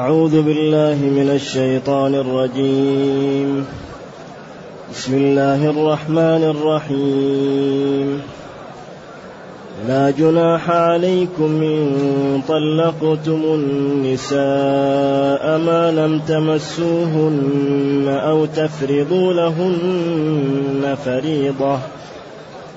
أعوذ بالله من الشيطان الرجيم. بسم الله الرحمن الرحيم. لا جناح عليكم إن طلقتم النساء ما لم تمسوهن أو تفرضوا لهن فريضة.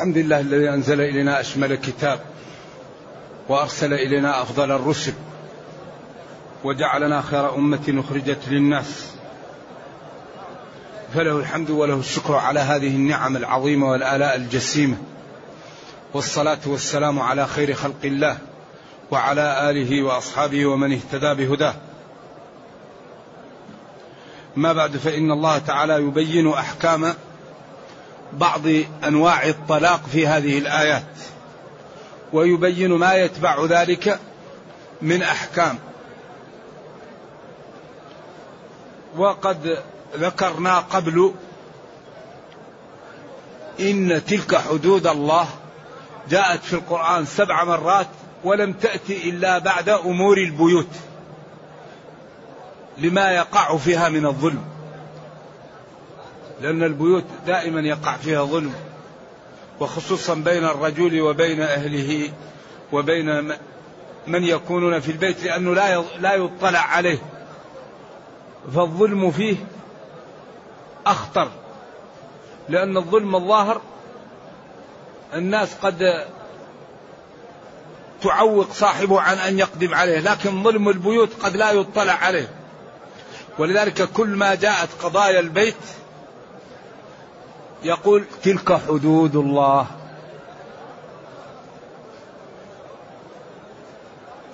الحمد لله الذي أنزل إلينا أشمل كتاب وأرسل إلينا أفضل الرسل وجعلنا خير أمة أخرجت للناس. فله الحمد وله الشكر على هذه النعم العظيمة والآلاء الجسيمة. والصلاة والسلام على خير خلق الله وعلى آله وأصحابه ومن اهتدى بهداه. ما بعد فإن الله تعالى يبين أحكام بعض أنواع الطلاق في هذه الايات ويبين ما يتبع ذلك من أحكام. وقد ذكرنا قبل إن تلك حدود الله جاءت في القرآن سبع مرات ولم تأتي إلا بعد أمور البيوت لما يقع فيها من الظلم. لأن البيوت دائما يقع فيها ظلم وخصوصا بين الرجل وبين أهله وبين من يكونون في البيت لأنه لا لا يطلع عليه. فالظلم فيه أخطر لأن الظلم الظاهر الناس قد تعوق صاحبه عن أن يقدم عليه لكن ظلم البيوت قد لا يطلع عليه. ولذلك كل ما جاءت قضايا البيت يقول تلك حدود الله.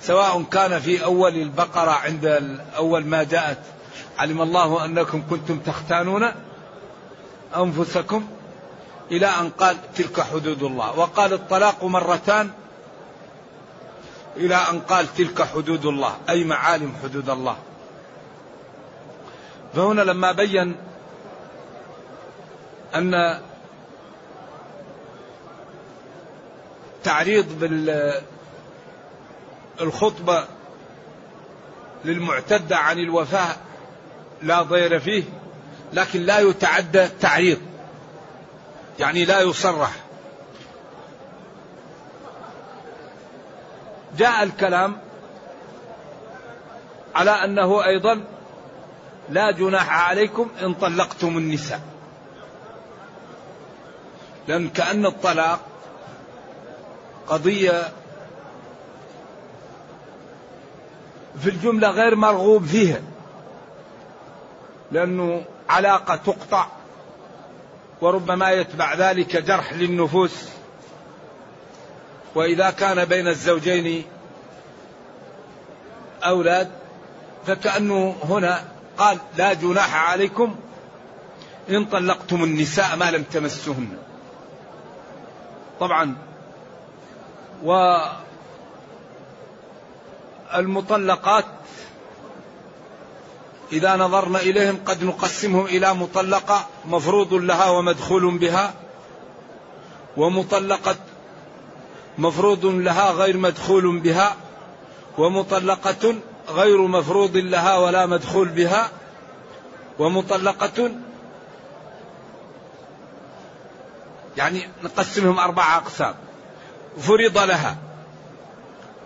سواء كان في أول البقرة عند أول ما جاءت. علم الله أنكم كنتم تختانون أنفسكم إلى أن قال تلك حدود الله. وقال الطلاق مرتان إلى أن قال تلك حدود الله أي معالم حدود الله. فهنا لما بين أن تعريض بالخطبة للمعتدة عن الوفاة لا ضير فيه لكن لا يتعدى تعريض يعني لا يصرح. جاء الكلام على أنه أيضا لا جناح عليكم إن طلقتم النساء. لأن كأن الطلاق قضية في الجملة غير مرغوب فيها لأنه علاقة تقطع وربما يتبع ذلك جرح للنفوس. وإذا كان بين الزوجين أولاد فكأنه هنا قال لا جناح عليكم إن طلقتم النساء ما لم تمسهن طبعا. والمطلقات إذا نظرنا إليهم قد نقسمهم إلى مطلقة مفروض لها ومدخول بها ومطلقة مفروض لها غير مدخول بها ومطلقة غير مفروض لها ولا مدخول بها ومطلقة يعني نقسمهم أربعة أقسام. فرض لها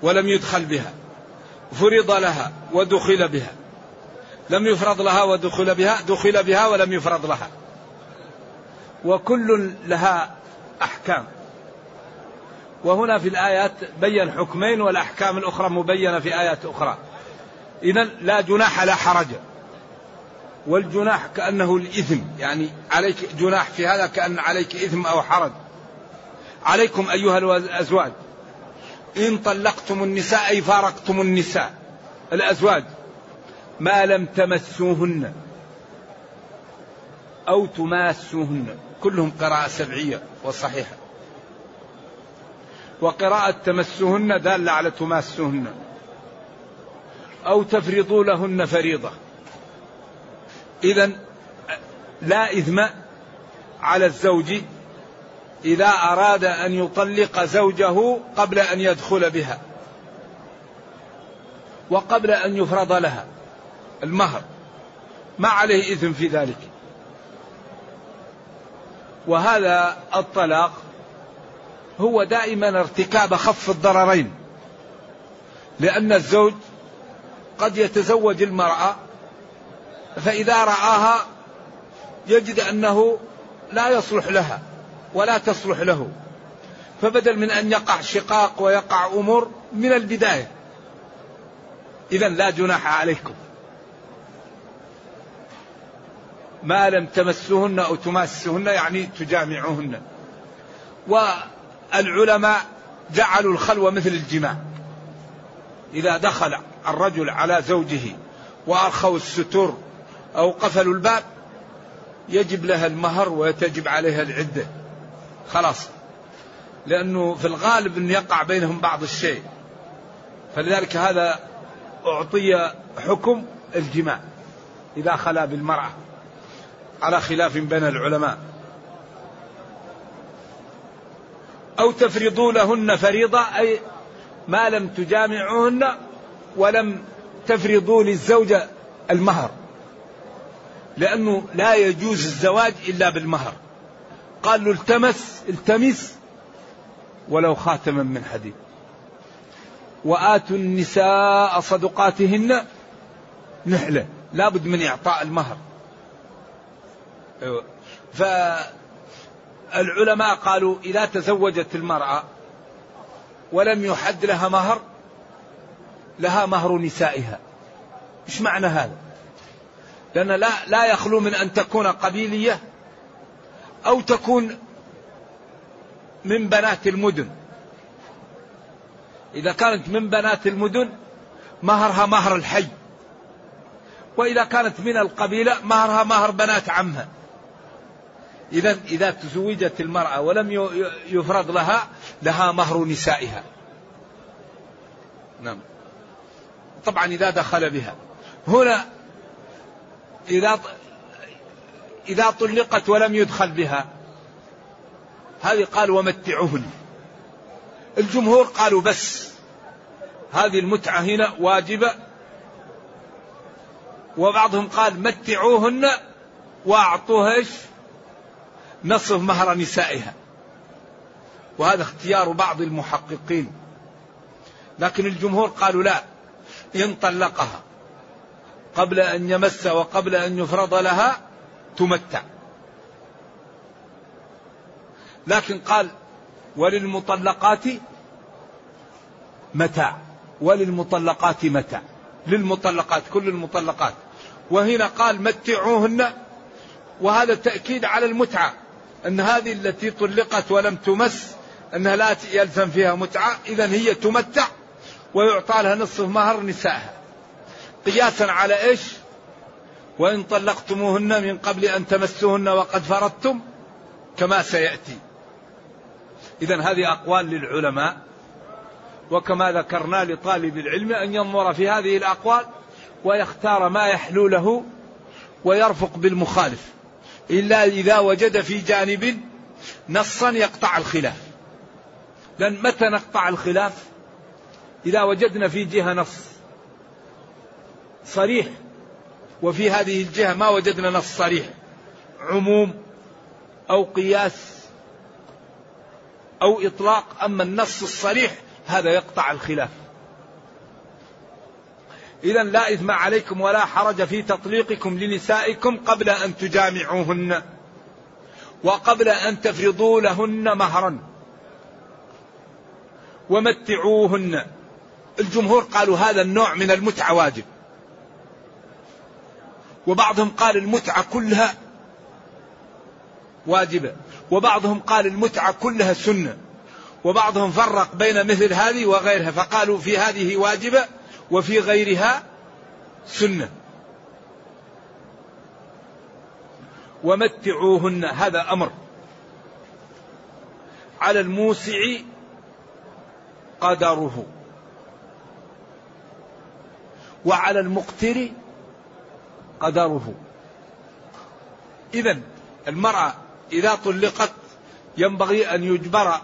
ولم يدخل بها. فرض لها ودخل بها. لم يفرض لها ودخل بها دخل بها ولم يفرض لها. وكل لها أحكام. وهنا في الآيات بين حكمين والأحكام الأخرى مبينة في آيات أخرى. إذا لا جناح لا حرج. والجناح كأنه الإثم. يعني عليك جناح في هذا كأن عليك إثم أو حرج. عليكم أيها الأزواج. إن طلقتم النساء أي فارقتم النساء. الأزواج. ما لم تمسوهن. أو تماسوهن. كلهم قراءة سبعية وصحيحة. وقراءة تمسهن دالة على تماسهن أو تفرضوا لهن فريضة. إذا لا إثم على الزوج إذا أراد أن يطلق زوجه قبل أن يدخل بها وقبل أن يفرض لها المهر. ما عليه إثم في ذلك. وهذا الطلاق هو دائما ارتكاب خف الضررين لأن الزوج قد يتزوج المرأة فإذا رآها يجد أنه لا يصلح لها ولا تصلح له. فبدل من أن يقع شقاق ويقع أمور من البداية. إذا لا جناح عليكم. ما لم تمسهن أو تماسهن يعني تجامعهن والعلماء جعلوا الخلوة مثل الجماع. إذا دخل الرجل على زوجه وأرخوا الستور أو قفلوا الباب يجب لها المهر ويتجب عليها العدة. خلاص. لأنه في الغالب أن يقع بينهم بعض الشيء. فلذلك هذا أعطي حكم الجماع. إذا خلا بالمرأة. على خلاف بين العلماء. أو تفرضوا لهن فريضة أي ما لم تجامعوهن ولم تفرضوا للزوجة المهر. لأنه لا يجوز الزواج إلا بالمهر. قال له التمس التمس ولو خاتما من حديد. وآتوا النساء صدقاتهن نحلة. لابد من إعطاء المهر. أيوة. فالعلماء قالوا إذا تزوجت المرأة ولم يحد لها مهر لها مهر نسائها. إيش معنى هذا؟ لأن لا, لا يخلو من أن تكون قبيلية أو تكون من بنات المدن. إذا كانت من بنات المدن مهرها مهر الحي. وإذا كانت من القبيلة مهرها مهر بنات عمها. إذا إذا تزوجت المرأة ولم يفرض لها لها مهر نسائها. نعم. طبعا إذا دخل بها. هنا إذا إذا طلقت ولم يدخل بها. هذه قال ومتعوهن الجمهور قالوا بس. هذه المتعة هنا واجبة. وبعضهم قال متعوهن واعطوها إيش؟ نصف مهر نسائها. وهذا اختيار بعض المحققين. لكن الجمهور قالوا لا إن طلقها. قبل أن يمس وقبل أن يفرض لها تمتع. لكن قال وللمطلقات متاع. وللمطلقات متاع. للمطلقات كل المطلقات. وهنا قال متعوهن. وهذا تأكيد على المتعة. أن هذه التي طلقت ولم تمس أنها لا يلزم فيها متعة. إذا هي تمتع ويعطى لها نصف مهر نسائها. قياسا على إيش؟ وإن طلقتموهن من قبل أن تمسوهن وقد فرضتم كما سيأتي. إذا هذه أقوال للعلماء. وكما ذكرنا لطالب العلم أن ينظر في هذه الأقوال ويختار ما يحلو له ويرفق بالمخالف. إلا إذا وجد في جانب نصا يقطع الخلاف. لأن متى نقطع الخلاف؟ إذا وجدنا في جهة نص. صريح. وفي هذه الجهة ما وجدنا نص صريح. عموم أو قياس أو إطلاق أما النص الصريح هذا يقطع الخلاف. إذا لا إثم عليكم ولا حرج في تطليقكم لنسائكم قبل أن تجامعوهن وقبل أن تفرضوا لهن مهرا. ومتعوهن. الجمهور قالوا هذا النوع من المتعة واجب. وبعضهم قال المتعة كلها واجبة وبعضهم قال المتعة كلها سنة وبعضهم فرق بين مثل هذه وغيرها فقالوا في هذه واجبة وفي غيرها سنة. ومتعوهن هذا أمر. على الموسع قدره. وعلى المقتر قدره. إذا المرأة إذا طلقت ينبغي أن يجبر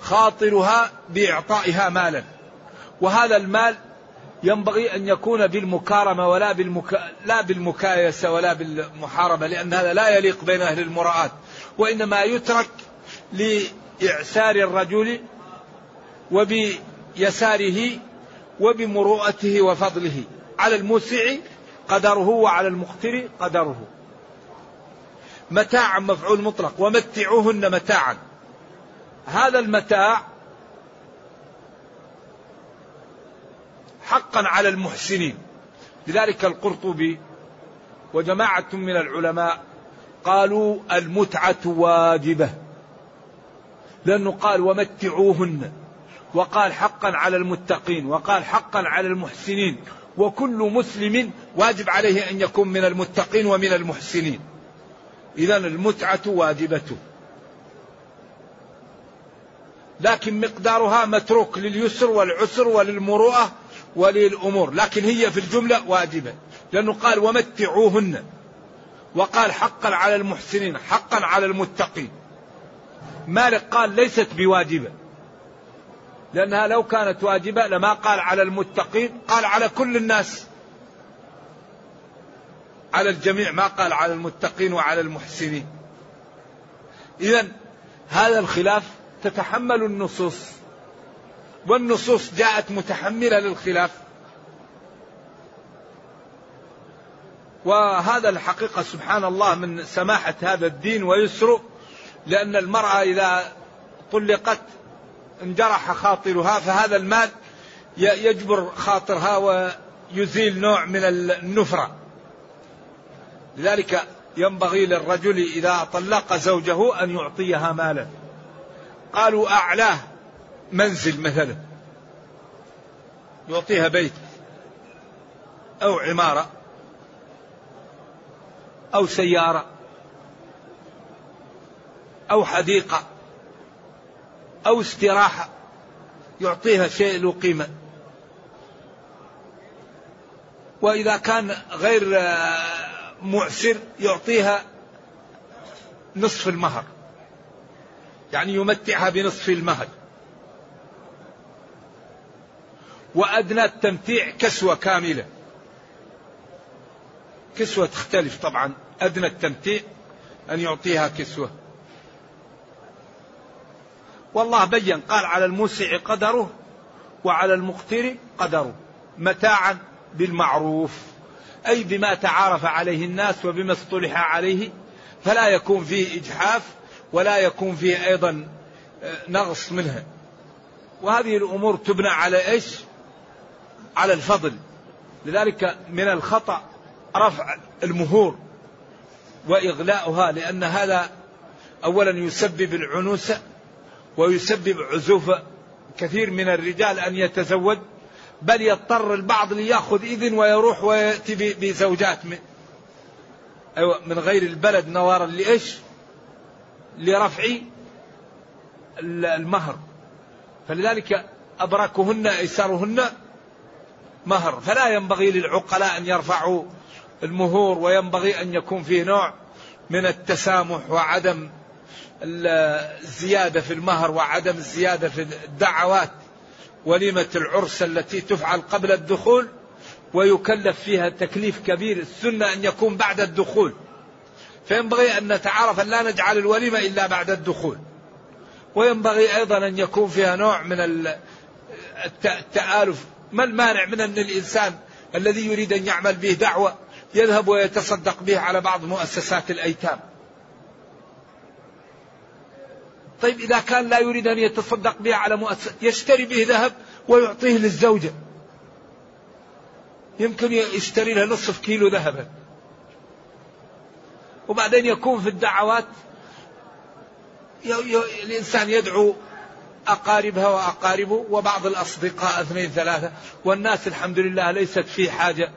خاطرها بإعطائها مالا. وهذا المال ينبغي أن يكون بالمكارمة ولا بالمكا... لا بالمكايسة ولا بالمحاربة لأن هذا لا يليق بين أهل المراءات. وإنما يترك لإعسار الرجل وبيساره وبمروءته وفضله على الموسع قدره وعلى المقتر قدره. متاعا مفعول مطلق ومتعوهن متاعا. هذا المتاع حقا على المحسنين. لذلك القرطبي وجماعة من العلماء قالوا المتعة واجبة. لأنه قال ومتعوهن وقال حقا على المتقين وقال حقا على المحسنين. وكل مسلم واجب عليه أن يكون من المتقين ومن المحسنين. إذا المتعة واجبة. لكن مقدارها متروك لليسر والعسر وللمروءة وللأمور. لكن هي في الجملة واجبة. لأنه قال ومتعوهن. وقال حقا على المحسنين حقا على المتقين. مالك قال ليست بواجبة. لأنها لو كانت واجبة لما قال على المتقين قال على كل الناس. على الجميع ما قال على المتقين وعلى المحسنين. إذا هذا الخلاف تتحمل النصوص. والنصوص جاءت متحملة للخلاف. وهذا الحقيقة سبحان الله من سماحة هذا الدين ويسره لأن المرأة إذا طلقت انجرح خاطرها فهذا المال يجبر خاطرها ويزيل نوع من النفرة. لذلك ينبغي للرجل إذا طلق زوجه أن يعطيها مالا. قالوا أعلاه منزل مثلا. يعطيها بيت أو عمارة أو سيارة أو حديقة. أو استراحة يعطيها شيء له قيمة. وإذا كان غير معسر يعطيها نصف المهر. يعني يمتعها بنصف المهر. وأدنى التمتيع كسوة كاملة. كسوة تختلف طبعا. أدنى التمتيع أن يعطيها كسوة. والله بين قال على الموسع قدره وعلى المقتر قدره متاعا بالمعروف أي بما تعارف عليه الناس وبما اصطلح عليه فلا يكون فيه إجحاف ولا يكون فيه أيضا آه، نغص منها وهذه الأمور تبنى على إيش؟ على الفضل. لذلك من الخطأ رفع المهور وإغلاؤها لأن هذا أولا يسبب العنوسة ويسبب عزوف كثير من الرجال أن يتزوج بل يضطر البعض ليأخذ إذن ويروح ويأتي بزوجات من, أيوة من غير البلد نوارا لإيش؟ لرفع المهر. فلذلك أبركهن أيسرهن مهر. فلا ينبغي للعقلاء أن يرفعوا المهور وينبغي أن يكون فيه نوع من التسامح وعدم الزيادة في المهر وعدم الزيادة في الدعوات وليمة العرس التي تفعل قبل الدخول ويكلف فيها تكليف كبير السنة أن يكون بعد الدخول. فينبغي أن نتعارف أن لا نجعل الوليمة إلا بعد الدخول. وينبغي أيضا أن يكون فيها نوع من التآلف ما المانع من أن الإنسان الذي يريد أن يعمل به دعوة يذهب ويتصدق به على بعض مؤسسات الأيتام. طيب إذا كان لا يريد أن يتصدق بها على مؤسسة يشتري به ذهب ويعطيه للزوجة. يمكن يشتري لها نصف كيلو ذهبا. وبعدين يكون في الدعوات الإنسان يدعو أقاربها وأقاربه وبعض الأصدقاء اثنين ثلاثة والناس الحمد لله ليست في حاجة.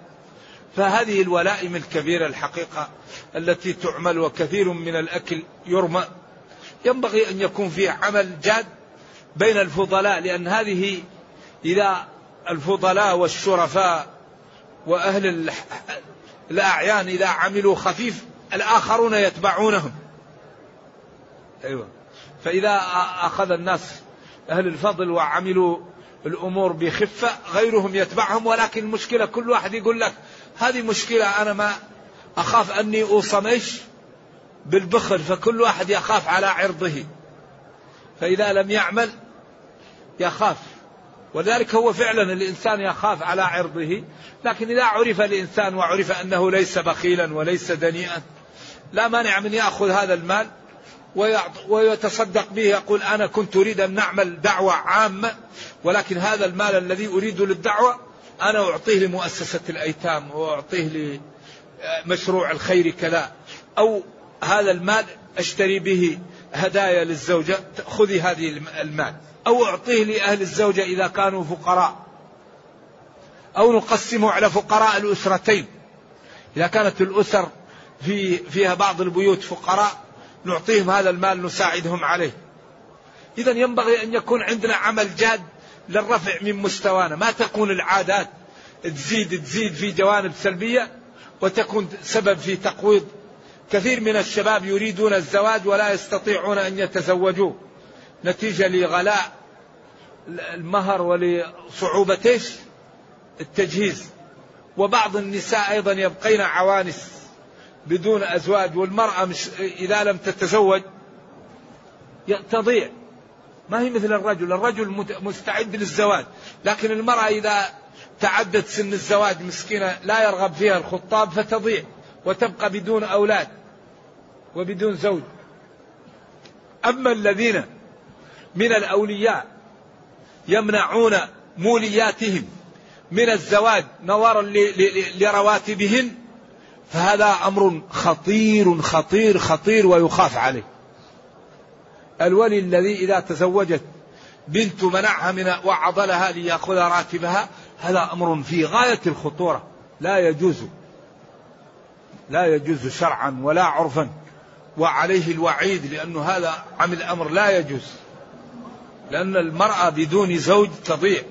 فهذه الولائم الكبيرة الحقيقة التي تعمل وكثير من الأكل يرمى ينبغي أن يكون في عمل جاد بين الفضلاء لأن هذه إذا الفضلاء والشرفاء وأهل الأعيان إذا عملوا خفيف الآخرون يتبعونهم. أيوة. فإذا أخذ الناس أهل الفضل وعملوا الأمور بخفة غيرهم يتبعهم ولكن المشكلة كل واحد يقول لك هذه مشكلة أنا ما أخاف أني أوصمش بالبخل فكل واحد يخاف على عرضه. فإذا لم يعمل يخاف. ولذلك هو فعلا الإنسان يخاف على عرضه. لكن إذا عرف الإنسان وعرف أنه ليس بخيلا وليس دنيئا لا مانع من يأخذ هذا المال ويتصدق به يقول أنا كنت أريد أن نعمل دعوة عامة ولكن هذا المال الذي أريد للدعوة أنا أعطيه لمؤسسة الأيتام وأعطيه لمشروع الخير كذا. أو هذا المال أشتري به هدايا للزوجة خذي هذه المال. أو أعطيه لأهل الزوجة إذا كانوا فقراء. أو نقسمه على فقراء الأسرتين. إذا كانت الأسر في فيها بعض البيوت فقراء نعطيهم هذا المال نساعدهم عليه. إذا ينبغي أن يكون عندنا عمل جاد للرفع من مستوانا. ما تكون العادات تزيد تزيد في جوانب سلبية وتكون سبب في تقويض كثير من الشباب يريدون الزواج ولا يستطيعون أن يتزوجوا. نتيجة لغلاء المهر ولصعوبة؟ التجهيز. وبعض النساء أيضا يبقين عوانس بدون أزواج والمرأة مش إذا لم تتزوج تضيع ما هي مثل الرجل الرجل مستعد للزواج لكن المرأة إذا تعدت سن الزواج مسكينة لا يرغب فيها الخطاب فتضيع وتبقى بدون أولاد. وبدون زوج. أما الذين من الأولياء يمنعون مولياتهم من الزواج نظرا لرواتبهن فهذا أمر خطير خطير خطير ويخاف عليه. الولي الذي إذا تزوجت بنت منعها من وعظ لها ليأخذ راتبها هذا أمر في غاية الخطورة. لا يجوز لا يجوز شرعا ولا عرفا وعليه الوعيد لأنه هذا عمل أمر لا يجوز. لأن المرأة بدون زوج تضيع.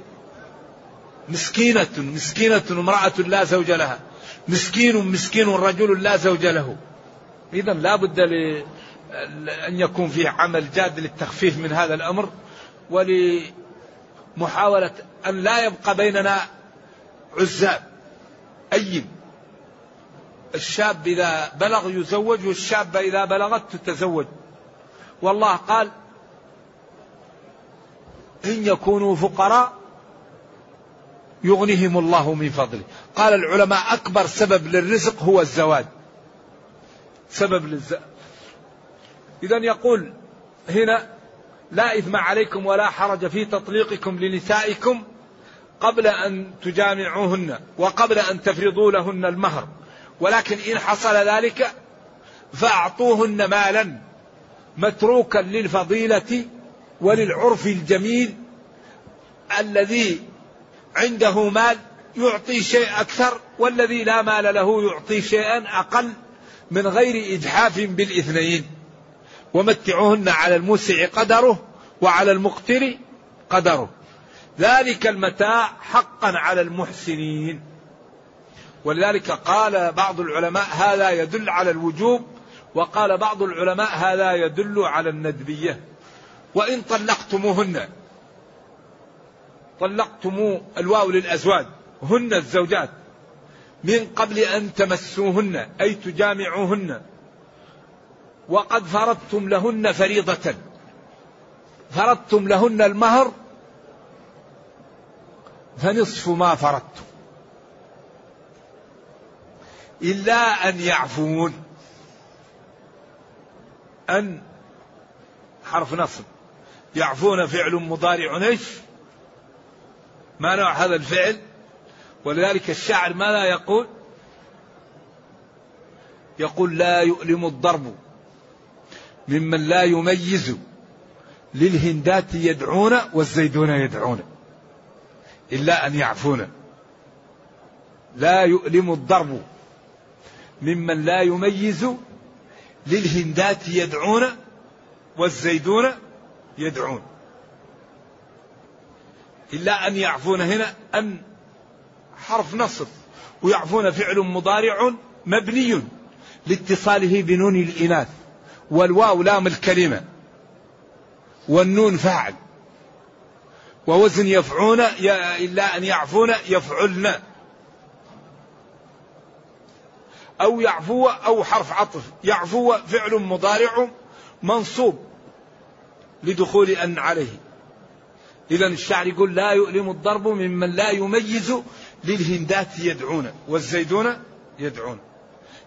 مسكينة مسكينة امرأة لا زوج لها. مسكين مسكين رجل لا زوج له. إذا لا بد أن يكون في عمل جاد للتخفيف من هذا الأمر ولمحاولة أن لا يبقى بيننا عزاب. أيم الشاب إذا بلغ يزوج والشابة إذا بلغت تتزوج. والله قال إن يكونوا فقراء يغنيهم الله من فضله. قال العلماء أكبر سبب للرزق هو الزواج. سبب للزواج إذا يقول هنا لا إثم عليكم ولا حرج في تطليقكم لنسائكم قبل أن تجامعوهن وقبل أن تفرضوا لهن المهر. ولكن إن حصل ذلك فأعطوهن مالا متروكا للفضيلة وللعرف الجميل الذي عنده مال يعطي شيء أكثر والذي لا مال له يعطي شيئا أقل من غير إجحاف بالإثنين. ومتعوهن على الموسع قدره وعلى المقتر قدره. ذلك المتاع حقا على المحسنين. ولذلك قال بعض العلماء هذا يدل على الوجوب وقال بعض العلماء هذا يدل على الندبية. وإن طلقتموهن طلقتم الواو للأزواج هن الزوجات من قبل أن تمسوهن أي تجامعوهن وقد فرضتم لهن فريضة. فرضتم لهن المهر فنصف ما فرضتم. إلا أن يعفون أن حرف نصب يعفون فعل مضارع إيش؟ ما نوع هذا الفعل؟ ولذلك الشاعر ماذا يقول؟ يقول لا يؤلم الضرب ممن لا يميز للهندات يدعون والزيدون يدعون إلا أن يعفون لا يؤلم الضرب ممن لا يميز للهندات يدعون والزيدون يدعون. إلا أن يعفون هنا أن حرف نصب ويعفون فعل مضارع مبني لاتصاله بنون الإناث والواو لام الكلمة والنون فاعل. ووزن يفعون إلا أن يعفون يفعلن. أو يعفو أو حرف عطف. يعفو فعل مضارع منصوب لدخول أن عليه. إذا الشعر يقول لا يؤلم الضرب ممن لا يميز للهندات يدعون والزيدون يدعون.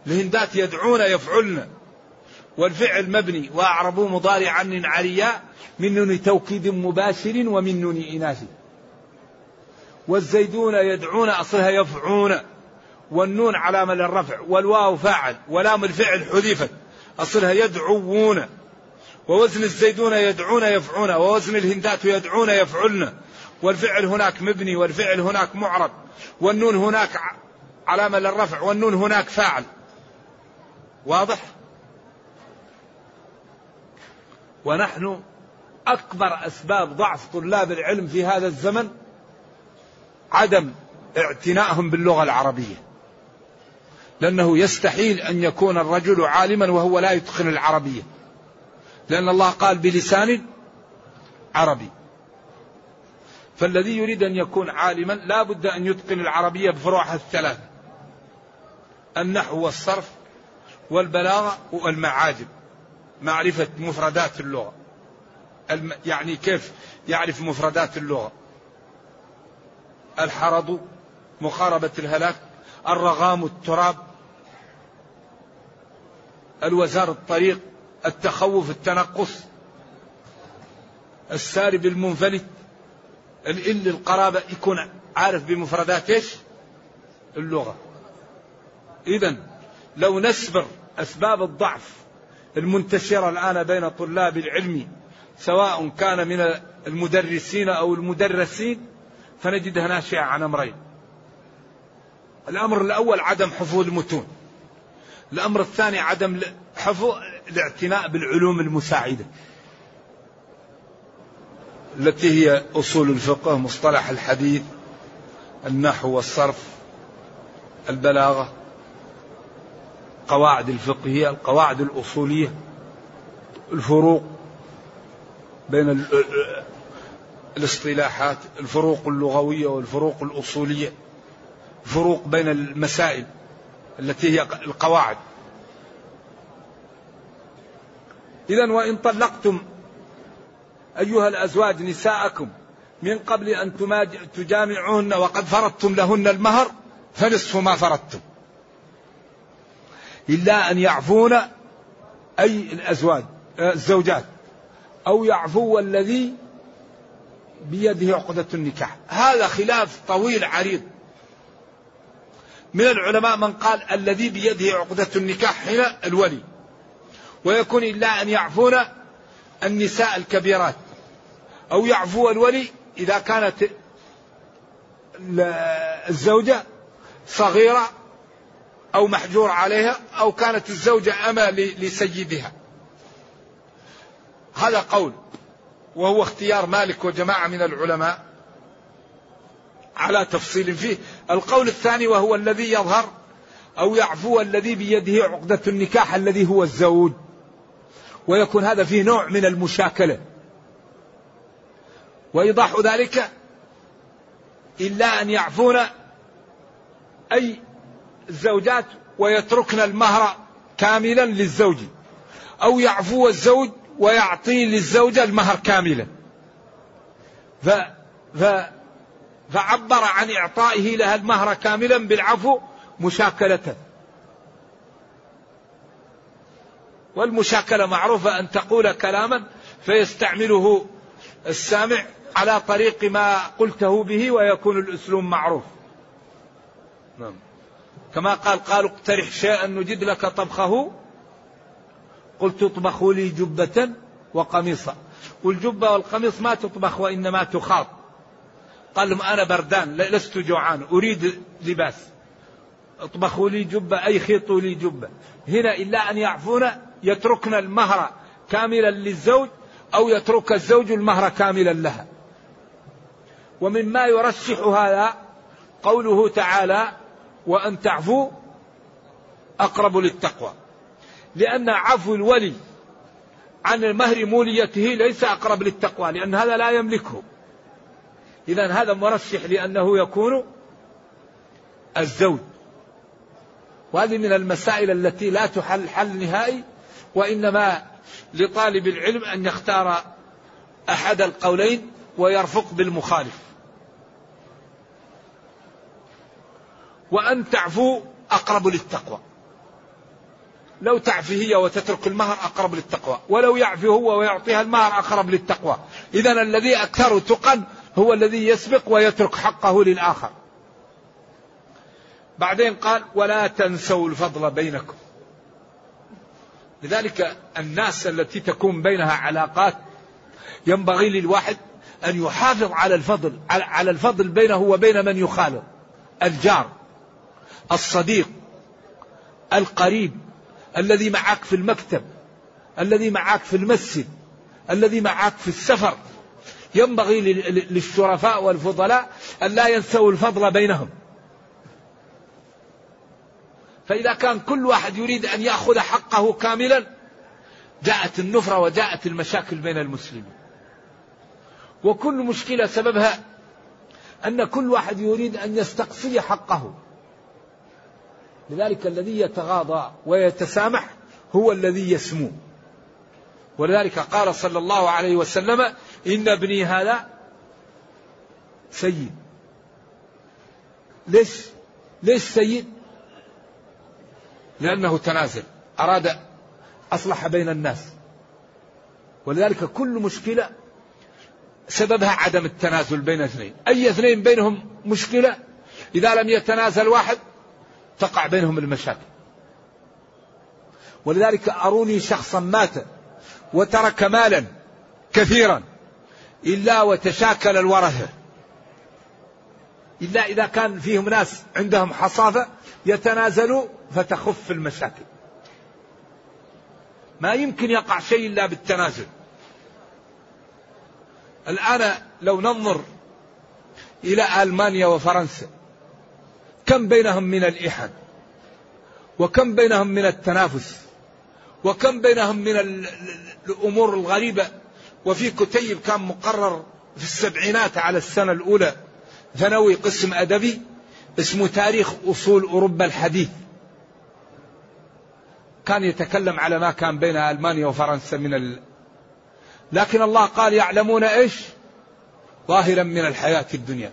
الهندات يدعون يفعلن. والفعل مبني وأعربوا مضارعا عريا من نون توكيد مباشر ومن نون إناث. والزيدون يدعون أصلها يفعون. والنون علامة للرفع والواو فاعل ولام الفعل حذفت. أصلها يدعوون. ووزن الزيدون يدعون يفعون. ووزن الهندات يدعون يفعلن. والفعل هناك مبني والفعل هناك معرب. والنون هناك علامة للرفع والنون هناك فاعل. واضح؟ ونحن أكبر أسباب ضعف طلاب العلم في هذا الزمن عدم اعتنائهم باللغة العربية. لأنه يستحيل أن يكون الرجل عالما وهو لا يتقن العربية. لأن الله قال بلسان عربي. فالذي يريد أن يكون عالما لا بد أن يتقن العربية بفروعها الثلاثة النحو والصرف والبلاغة والمعاجم. معرفة مفردات اللغة. يعني كيف يعرف مفردات اللغة؟ الحرض مقاربة الهلاك الرغام التراب الوزار الطريق التخوف التنقص السارب المنفلت الإل القرابة يكون عارف بمفردات إيش؟ اللغة. إذا لو نسبر أسباب الضعف المنتشرة الآن بين طلاب العلم سواء كان من المدرسين أو المدرسين فنجدها ناشئة عن أمرين. الأمر الأول عدم حفظ المتون. الأمر الثاني عدم حفظ الاعتناء بالعلوم المساعدة. التي هي أصول الفقه مصطلح الحديث النحو والصرف البلاغة قواعد الفقهية القواعد الأصولية الفروق بين الاصطلاحات الفروق اللغوية والفروق الأصولية. الفروق بين المسائل التي هي القواعد. إذا وإن طلقتم أيها الأزواج نساءكم من قبل أن تجامعوهن وقد فرضتم لهن المهر فنصف ما فرضتم. إلا أن يعفون أي الأزواج الزوجات. أو يعفو الذي بيده عقدة النكاح. هذا خلاف طويل عريض. من العلماء من قال الذي بيده عقدة النكاح هنا الولي. ويكون إلا أن يعفون النساء الكبيرات. أو يعفو الولي إذا كانت الزوجة صغيرة أو محجور عليها أو كانت الزوجة أما لسيدها. هذا قول. وهو اختيار مالك وجماعة من العلماء على تفصيل فيه. القول الثاني وهو الذي يظهر أو يعفو الذي بيده عقدة النكاح الذي هو الزوج. ويكون هذا فيه نوع من المشاكلة. وإيضاح ذلك إلا أن يعفون أي الزوجات ويتركن المهر كاملا للزوج. أو يعفو الزوج ويعطي للزوجة المهر كاملا. ف... ف... فعبر عن إعطائه لها المهر كاملا بالعفو مشاكلة. والمشاكلة معروفة أن تقول كلاما فيستعمله السامع على طريق ما قلته به ويكون الأسلوب معروف. نعم. كما قال قالوا اقترح شيئا نجد لك طبخه. قلت اطبخوا لي جبة وقميصا. والجبة والقميص ما تطبخ وإنما تخاط. قال لهم أنا بردان لست جوعان أريد لباس. اطبخوا لي جبة أي خيطوا لي جبة. هنا إلا أن يعفون يتركن المهر كاملا للزوج أو يترك الزوج المهر كاملا لها. ومما يرشح هذا قوله تعالى وأن تعفوا أقرب للتقوى لأن عفو الولي عن المهر موليته ليس أقرب للتقوى لأن هذا لا يملكه. إذا هذا مرشح لأنه يكون الزوج. وهذه من المسائل التي لا تحل حل نهائي وإنما لطالب العلم أن يختار أحد القولين ويرفق بالمخالف. وأن تعفو أقرب للتقوى. لو تعفي هي وتترك المهر أقرب للتقوى ولو يعفي هو ويعطيها المهر أقرب للتقوى. إذا الذي أكثر تقا هو الذي يسبق ويترك حقه للآخر. بعدين قال ولا تنسوا الفضل بينكم. لذلك الناس التي تكون بينها علاقات ينبغي للواحد أن يحافظ على الفضل على الفضل بينه وبين من يخالط الجار الصديق القريب الذي معك في المكتب الذي معك في المسجد الذي معك في السفر. ينبغي للشرفاء والفضلاء أن لا ينسوا الفضل بينهم. فإذا كان كل واحد يريد أن يأخذ حقه كاملا جاءت النفرة وجاءت المشاكل بين المسلمين. وكل مشكلة سببها أن كل واحد يريد أن يستقصي حقه. لذلك الذي يتغاضى ويتسامح هو الذي يسمو. ولذلك قال صلى الله عليه وسلم إن ابني هذا سيد. ليش؟ ليش سيد؟ لأنه تنازل. أراد أصلح بين الناس. ولذلك كل مشكلة سببها عدم التنازل بين اثنين. أي اثنين بينهم مشكلة؟ إذا لم يتنازل واحد تقع بينهم المشاكل. ولذلك أروني شخصا مات وترك مالا كثيرا. إلا وتشاكل الورثة. إلا إذا كان فيهم ناس عندهم حصافة يتنازلوا فتخف المشاكل. ما يمكن يقع شيء إلا بالتنازل. الآن لو ننظر إلى ألمانيا وفرنسا كم بينهم من الإحن وكم بينهم من التنافس وكم بينهم من الأمور الغريبة وفي كتيب كان مقرر في السبعينات على السنة الأولى. ثانوي قسم أدبي اسمه تاريخ أصول أوروبا الحديث. كان يتكلم على ما كان بين ألمانيا وفرنسا من ال... لكن الله قال يعلمون إيش؟ ظاهرا من الحياة الدنيا.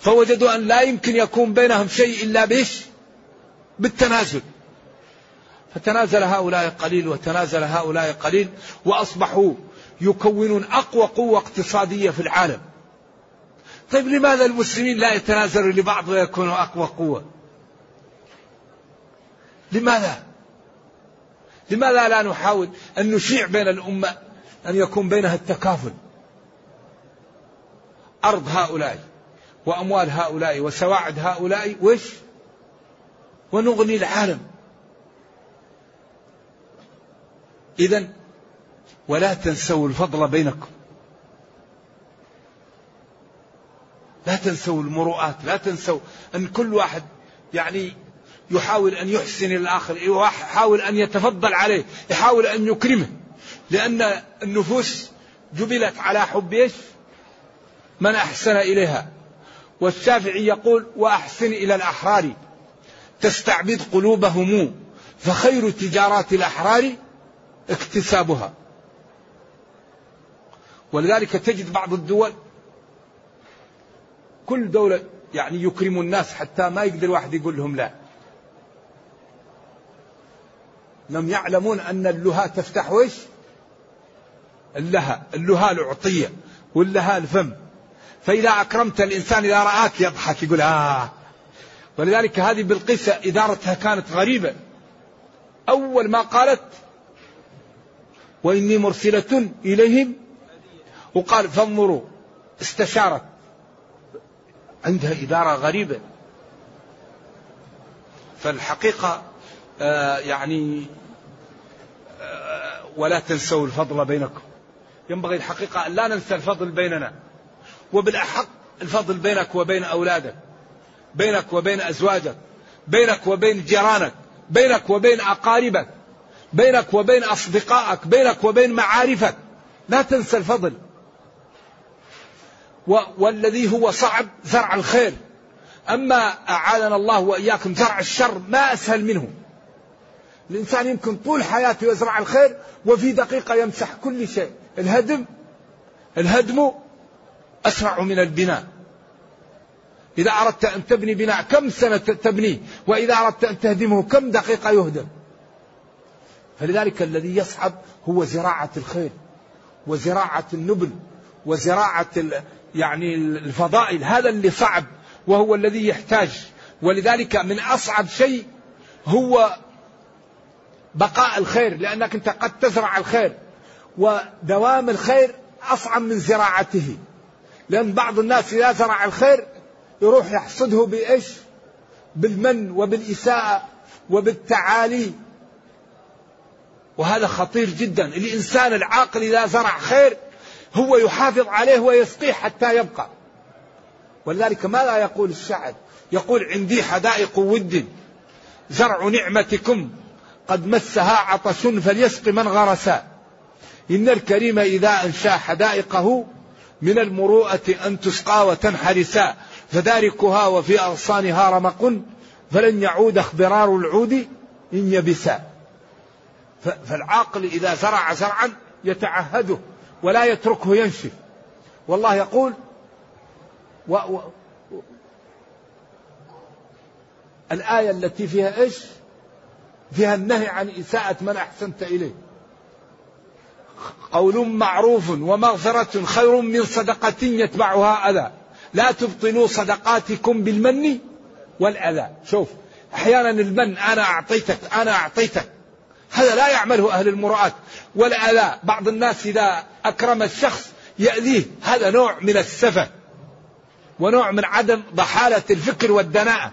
فوجدوا أن لا يمكن يكون بينهم شيء إلا بإيش؟ بالتنازل. فتنازل هؤلاء قليل وتنازل هؤلاء قليل وأصبحوا يكونون أقوى قوة اقتصادية في العالم. طيب لماذا المسلمين لا يتنازلوا لبعض ويكونوا أقوى قوة؟ لماذا؟ لماذا لا نحاول أن نشيع بين الأمة أن يكون بينها التكافل؟ أرض هؤلاء وأموال هؤلاء وسواعد هؤلاء وش؟ ونغني العالم. إذا ولا تنسوا الفضل بينكم. لا تنسوا المروءات لا تنسوا أن كل واحد يعني يحاول أن يحسن الآخر يحاول أن يتفضل عليه يحاول أن يكرمه. لأن النفوس جبلت على حب إيش؟ من أحسن إليها. والشافعي يقول وأحسن إلى الأحرار. تستعبد قلوبهم فخير تجارات الأحرار اكتسابها. ولذلك تجد بعض الدول كل دولة يعني يكرم الناس حتى ما يقدر واحد يقول لهم لا. لم يعلمون أن اللها تفتح وش؟ اللها اللها العطية واللها الفم. فإذا أكرمت الإنسان إذا رآك يضحك يقول آه. ولذلك هذه بالقيس إدارتها كانت غريبة. أول ما قالت وإني مرسلة إليهم وقال فانظروا استشارت. عندها إدارة غريبة. فالحقيقة آه يعني آه ولا تنسوا الفضل بينكم. ينبغي الحقيقة أن لا ننسى الفضل بيننا. وبالأحق الفضل بينك وبين أولادك بينك وبين أزواجك بينك وبين جيرانك بينك وبين أقاربك بينك وبين أصدقائك بينك وبين معارفك. لا تنسى الفضل. والذي هو صعب زرع الخير أما أعاننا الله وإياكم زرع الشر ما أسهل منه. الإنسان يمكن طول حياته يزرع الخير وفي دقيقة يمسح كل شيء. الهدم الهدم أسرع من البناء. إذا أردت أن تبني بناء كم سنة تبنيه؟ وإذا أردت أن تهدمه كم دقيقة يهدم؟ فلذلك الذي يصعب هو زراعة الخير وزراعة النبل وزراعة يعني الفضائل هذا اللي صعب وهو الذي يحتاج. ولذلك من أصعب شيء هو بقاء الخير لأنك أنت قد تزرع الخير. ودوام الخير أصعب من زراعته. لأن بعض الناس إذا زرع الخير يروح يحصده بإيش؟ بالمن وبالإساءة وبالتعالي. وهذا خطير جدا. الإنسان العاقل إذا زرع خير هو يحافظ عليه ويسقيه حتى يبقى. ولذلك ماذا يقول الشاعر؟ يقول عندي حدائق ود زرع نعمتكم قد مسها عطش فليسق من غرسا إن الكريم إذا أنشأ حدائقه من المروءة أن تسقى وتنحرسا فداركها وفي أغصانها رمق فلن يعود اخبرار العود إن يبسا فالعاقل إذا زرع زرعا يتعهده. ولا يتركه ينشف والله يقول و و الآية التي فيها إيش؟ فيها النهي عن إساءة من أحسنت إليه. قول معروف ومغفرة خير من صدقة يتبعها أذى. لا تبطلوا صدقاتكم بالمن والأذى. شوف أحيانا المن أنا أعطيتك أنا أعطيتك. هذا لا يعمله أهل المرآة. والأذى بعض الناس إذا أكرم الشخص يأذيه. هذا نوع من السفة ونوع من عدم ضحالة الفكر والدناءة.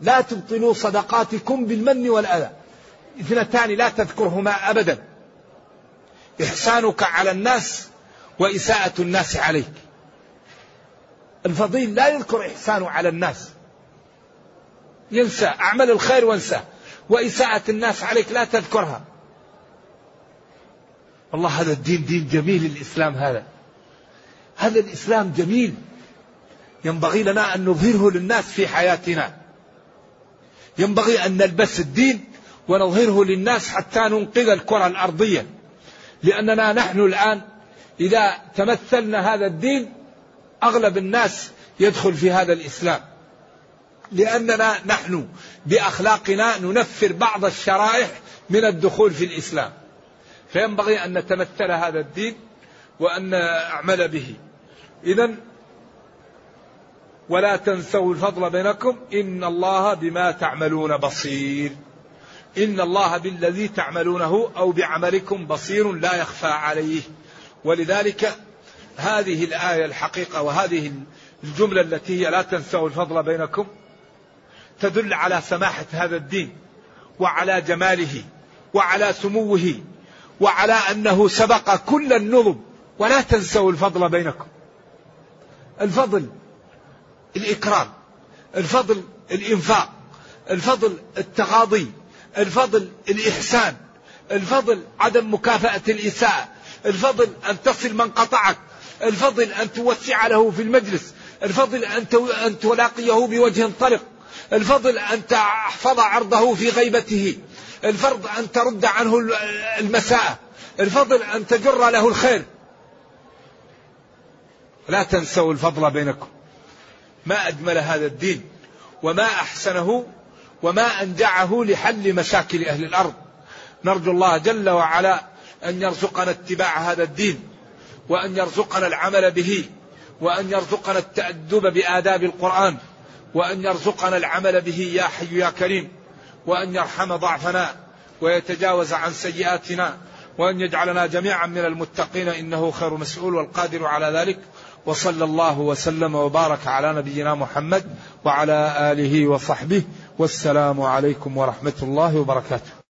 لا تبطلوا صدقاتكم بالمن والأذى. اثنتان لا تذكرهما أبدا. إحسانك على الناس وإساءة الناس عليك. الفضيل لا يذكر إحسانه على الناس. ينسى أعمل الخير وانسى. وإساءة الناس عليك لا تذكرها. والله هذا الدين دين جميل الإسلام هذا. هذا الإسلام جميل. ينبغي لنا أن نظهره للناس في حياتنا. ينبغي أن نلبس الدين ونظهره للناس حتى ننقذ الكرة الأرضية. لأننا نحن الآن إذا تمثلنا هذا الدين أغلب الناس يدخل في هذا الإسلام. لأننا نحن بأخلاقنا ننفر بعض الشرائح من الدخول في الإسلام. فينبغي أن نتمثل هذا الدين وأن نعمل به. إذا ولا تنسوا الفضل بينكم. إن الله بما تعملون بصير. إن الله بالذي تعملونه أو بعملكم بصير لا يخفى عليه. ولذلك هذه الآية الحقيقة وهذه الجملة التي هي لا تنسوا الفضل بينكم تدل على سماحة هذا الدين وعلى جماله وعلى سموه وعلى أنه سبق كل النظم. ولا تنسوا الفضل بينكم. الفضل الإكرام. الفضل الإنفاق. الفضل التغاضي. الفضل الإحسان. الفضل عدم مكافأة الإساءة. الفضل أن تصل من قطعك. الفضل أن توسع له في المجلس. الفضل أن تلاقيه بوجه طلق الفضل أن تحفظ عرضه في غيبته. الفرض أن ترد عنه المساء. الفضل أن تجر له الخير. لا تنسوا الفضل بينكم. ما أجمل هذا الدين وما أحسنه وما أنجعه لحل مشاكل أهل الأرض. نرجو الله جل وعلا أن يرزقنا اتباع هذا الدين وأن يرزقنا العمل به وأن يرزقنا التأدب بآداب القرآن وأن يرزقنا العمل به يا حي يا كريم. وأن يرحم ضعفنا ويتجاوز عن سيئاتنا وأن يجعلنا جميعا من المتقين إنه خير مسؤول والقادر على ذلك. وصلى الله وسلم وبارك على نبينا محمد وعلى آله وصحبه. والسلام عليكم ورحمة الله وبركاته.